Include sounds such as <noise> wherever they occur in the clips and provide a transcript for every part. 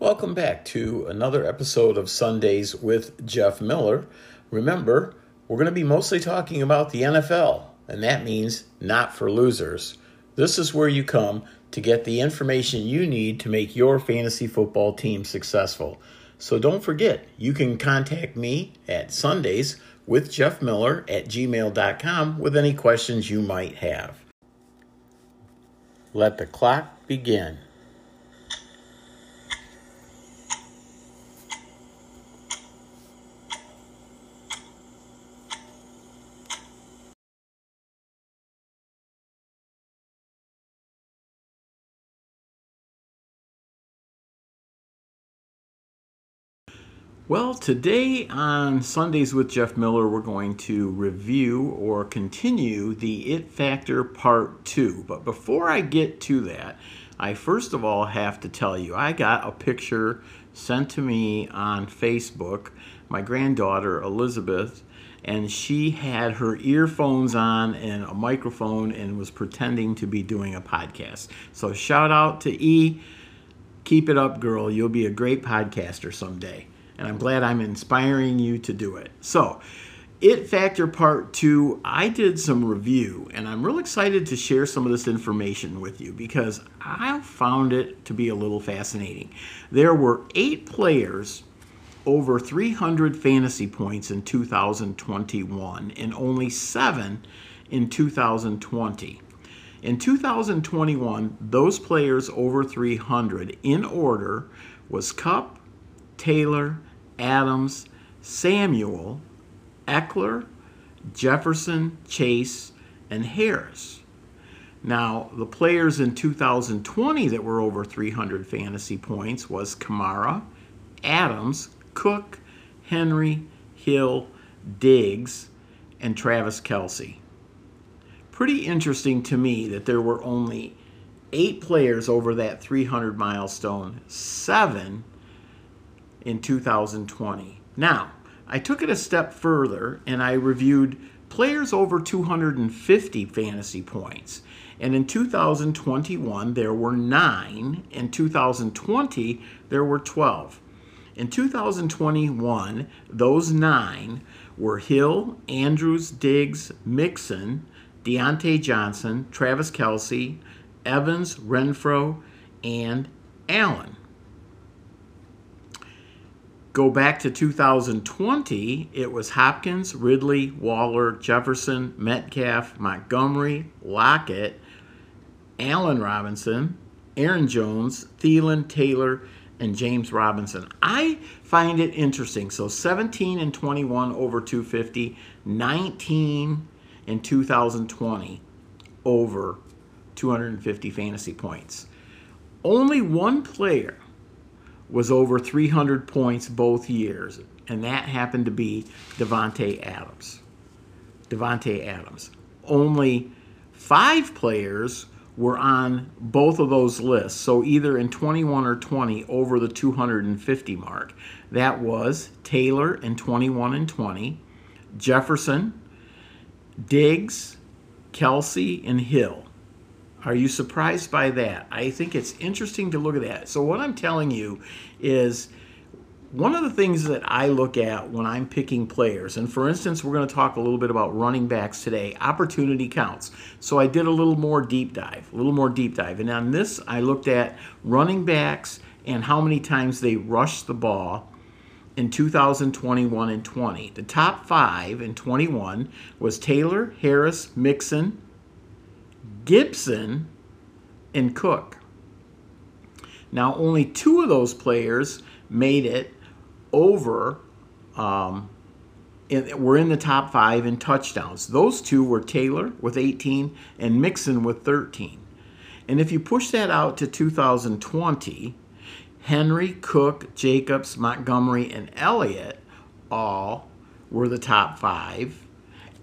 Welcome back to another episode of Sundays with Jeff Miller. Remember, we're going to be mostly talking about the NFL, and that means not for losers. This is where you come to get the information you need to make your fantasy football team successful. So don't forget, you can contact me at Sundays with Jeff Miller at gmail.com with any questions you might have. Let the clock begin. Well, today on Sundays with Jeff Miller, we're going to review or continue the It Factor Part 2. But before I get to that, I first of all have to tell you I got a picture sent to me on Facebook. My granddaughter, Elizabeth, and she had her earphones on and a microphone and was pretending to be doing a podcast. So, shout out to E. Keep it up, girl. You'll be a great podcaster someday and I'm glad I'm inspiring you to do it. So, It Factor Part 2, I did some review, and I'm real excited to share some of this information with you because I found it to be a little fascinating. There were eight players over 300 fantasy points in 2021 and only seven in 2020. In 2021, those players over 300 in order was Kupp, Taylor, Adams, Samuel, Ekeler, Jefferson, Chase, and Harris. Now, the players in 2020 that were over 300 fantasy points was Kamara, Adams, Cook, Henry, Hill, Diggs, and Travis Kelce. Pretty interesting to me that there were only eight players over that 300 milestone, seven in 2020. Now, I took it a step further and I reviewed players over 250 fantasy points. And in 2021, there were nine. In 2020, there were 12. In 2021, those nine were Hill, Andrews, Diggs, Mixon, Diontae Johnson, Travis Kelce, Evans, Renfrow, and Allen. Go back to 2020, it was Hopkins, Ridley, Waller, Jefferson, Metcalf, Montgomery, Lockett, Allen Robinson, Aaron Jones, Thielen, Taylor, and James Robinson. I find it interesting. So 17 and 21 over 250, 19 in 2020 over 250 fantasy points. Only one player was over 300 points both years, and that happened to be Davante Adams. Davante Adams. Only five players were on both of those lists, so either in 21 or 20 over the 250 mark. That was Taylor in 21 and 20, Jefferson, Diggs, Kelce, and Hill. Are you surprised by that? I think it's interesting to look at that. So, what I'm telling you is one of the things that I look at when I'm picking players, and for instance, we're going to talk a little bit about running backs today, opportunity counts. So, I did a little more deep dive, a little more deep dive. And on this, I looked at running backs and how many times they rushed the ball in 2021 and 20. The top five in 21 was Taylor, Harris, Mixon, Gibson and Cook. Now, only two of those players made it over, um, in, were in the top five in touchdowns. Those two were Taylor with 18 and Mixon with 13. And if you push that out to 2020, Henry, Cook, Jacobs, Montgomery, and Elliott all were the top five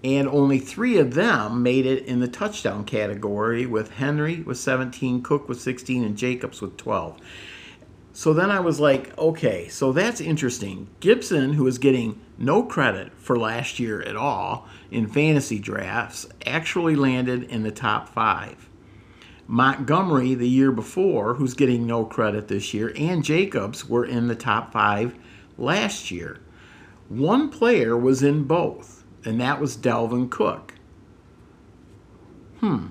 and only three of them made it in the touchdown category with Henry with 17, Cook with 16, and Jacobs with 12. So then I was like, okay, so that's interesting. Gibson, who is getting no credit for last year at all in fantasy drafts, actually landed in the top five. Montgomery the year before, who's getting no credit this year, and Jacobs were in the top five last year. One player was in both, and that was Dalvin Cook. Hmm.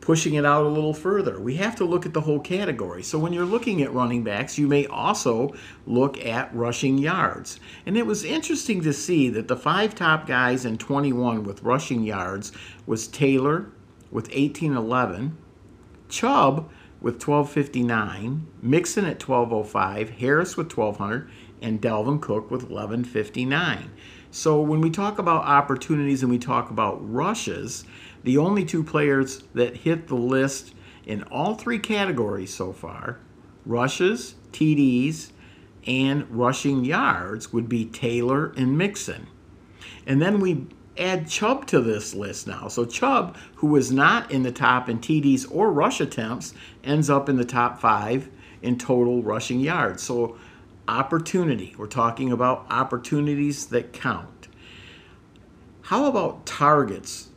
Pushing it out a little further, we have to look at the whole category. So when you're looking at running backs, you may also look at rushing yards. And it was interesting to see that the five top guys in 21 with rushing yards was Taylor with 1811, Chubb with 1259, Mixon at 1205, Harris with 1200, and Dalvin Cook with 1159. So when we talk about opportunities and we talk about rushes, the only two players that hit the list in all three categories so far, rushes, TDs, and rushing yards would be Taylor and Mixon. And then we add Chubb to this list now. So Chubb, who was not in the top in TDs or rush attempts, ends up in the top five in total rushing yards. So opportunity. We're talking about opportunities that count. How about targets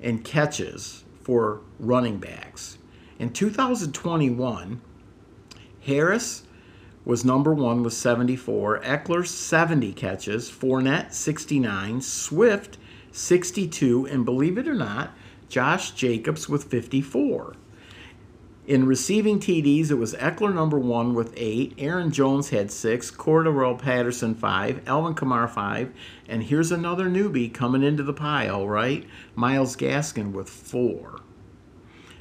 and catches for running backs? In 2021, Harris was number one with 74, Ekeler 70 catches, Fournette 69, Swift 62, and believe it or not, Josh Jacobs with 54. In receiving TDs, it was Ekeler number one with eight. Aaron Jones had six. Cordarrelle Patterson five. Alvin Kamara five. And here's another newbie coming into the pile, right? Myles Gaskin with four.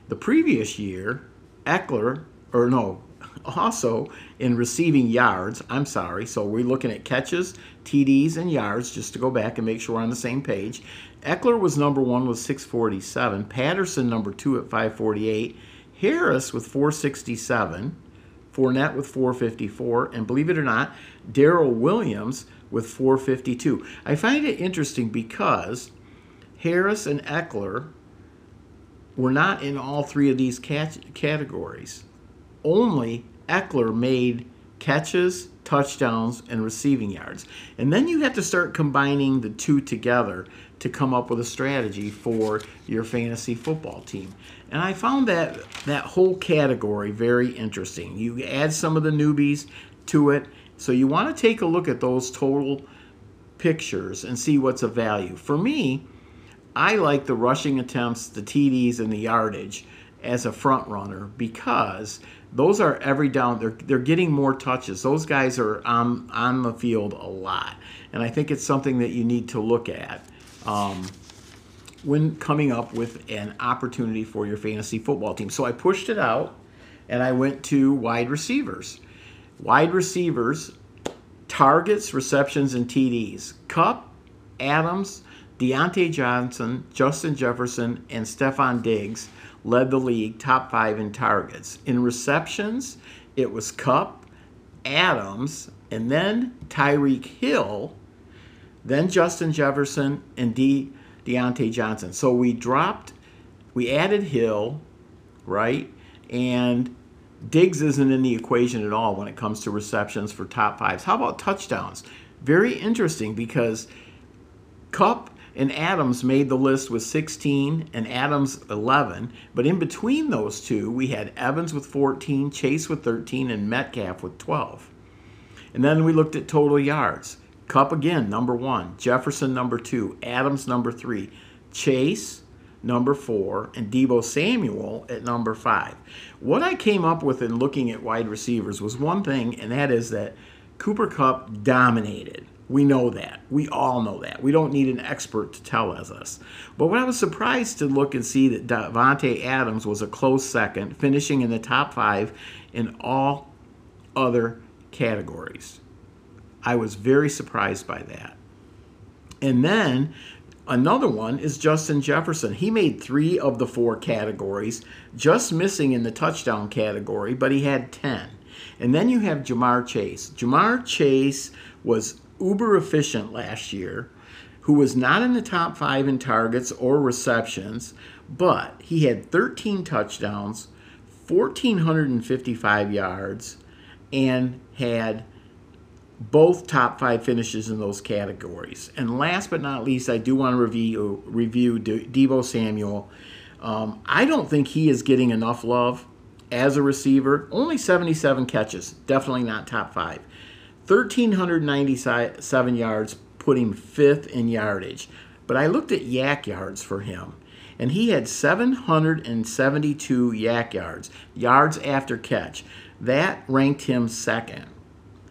The previous year, Ekeler, or no, <laughs> also in receiving yards, I'm sorry, so we're looking at catches, TDs, and yards just to go back and make sure we're on the same page. Ekeler was number one with 647. Patterson number two at 548. Harris with 467, Fournette with 454, and believe it or not, Darrel Williams with 452. I find it interesting because Harris and Ekeler were not in all three of these cat- categories. Only Ekeler made catches, touchdowns, and receiving yards. And then you have to start combining the two together to come up with a strategy for your fantasy football team. And I found that that whole category very interesting. You add some of the newbies to it. So you want to take a look at those total pictures and see what's of value. For me, I like the rushing attempts, the TDs, and the yardage as a front runner because those are every down. They're they're getting more touches. Those guys are on on the field a lot, and I think it's something that you need to look at um, when coming up with an opportunity for your fantasy football team. So I pushed it out and I went to wide receivers. Wide receivers, targets, receptions, and TDs. Kupp, Adams, Diontae Johnson, Justin Jefferson, and Stefon Diggs led the league top five in targets. In receptions, it was Kupp, Adams, and then Tyreek Hill then Justin Jefferson and De, Diontae Johnson. So we dropped, we added Hill, right? And Diggs isn't in the equation at all when it comes to receptions for top fives. How about touchdowns? Very interesting because Kupp and Adams made the list with 16 and Adams 11. But in between those two, we had Evans with 14, Chase with 13, and Metcalf with 12. And then we looked at total yards. Kupp again, number one. Jefferson, number two. Adams, number three. Chase, number four. And Deebo Samuel at number five. What I came up with in looking at wide receivers was one thing, and that is that Cooper Kupp dominated. We know that. We all know that. We don't need an expert to tell us. But what I was surprised to look and see that Davante Adams was a close second, finishing in the top five in all other categories. I was very surprised by that. And then another one is Justin Jefferson. He made three of the four categories, just missing in the touchdown category, but he had 10. And then you have Ja'Marr Chase. Ja'Marr Chase was uber efficient last year, who was not in the top five in targets or receptions, but he had 13 touchdowns, 1,455 yards, and had both top five finishes in those categories. And last but not least, I do want to review review De- Deebo Samuel. Um, I don't think he is getting enough love as a receiver. Only 77 catches, definitely not top five. 1,397 yards, put him fifth in yardage. But I looked at YAC yards for him, and he had 772 YAC yards, yards after catch. That ranked him second.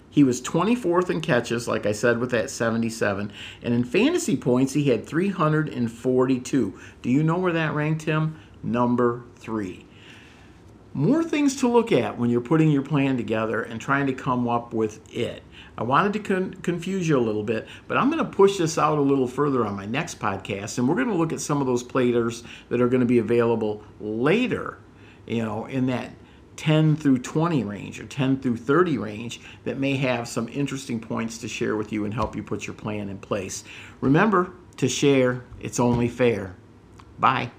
He was 24th in catches, like I said, with that 77. And in fantasy points, he had 342. Do you know where that ranked him? Number three. More things to look at when you're putting your plan together and trying to come up with it. I wanted to con- confuse you a little bit, but I'm going to push this out a little further on my next podcast, and we're going to look at some of those players that are going to be available later, you know, in that 10 through 20 range or 10 through 30 range that may have some interesting points to share with you and help you put your plan in place. Remember to share, it's only fair. Bye.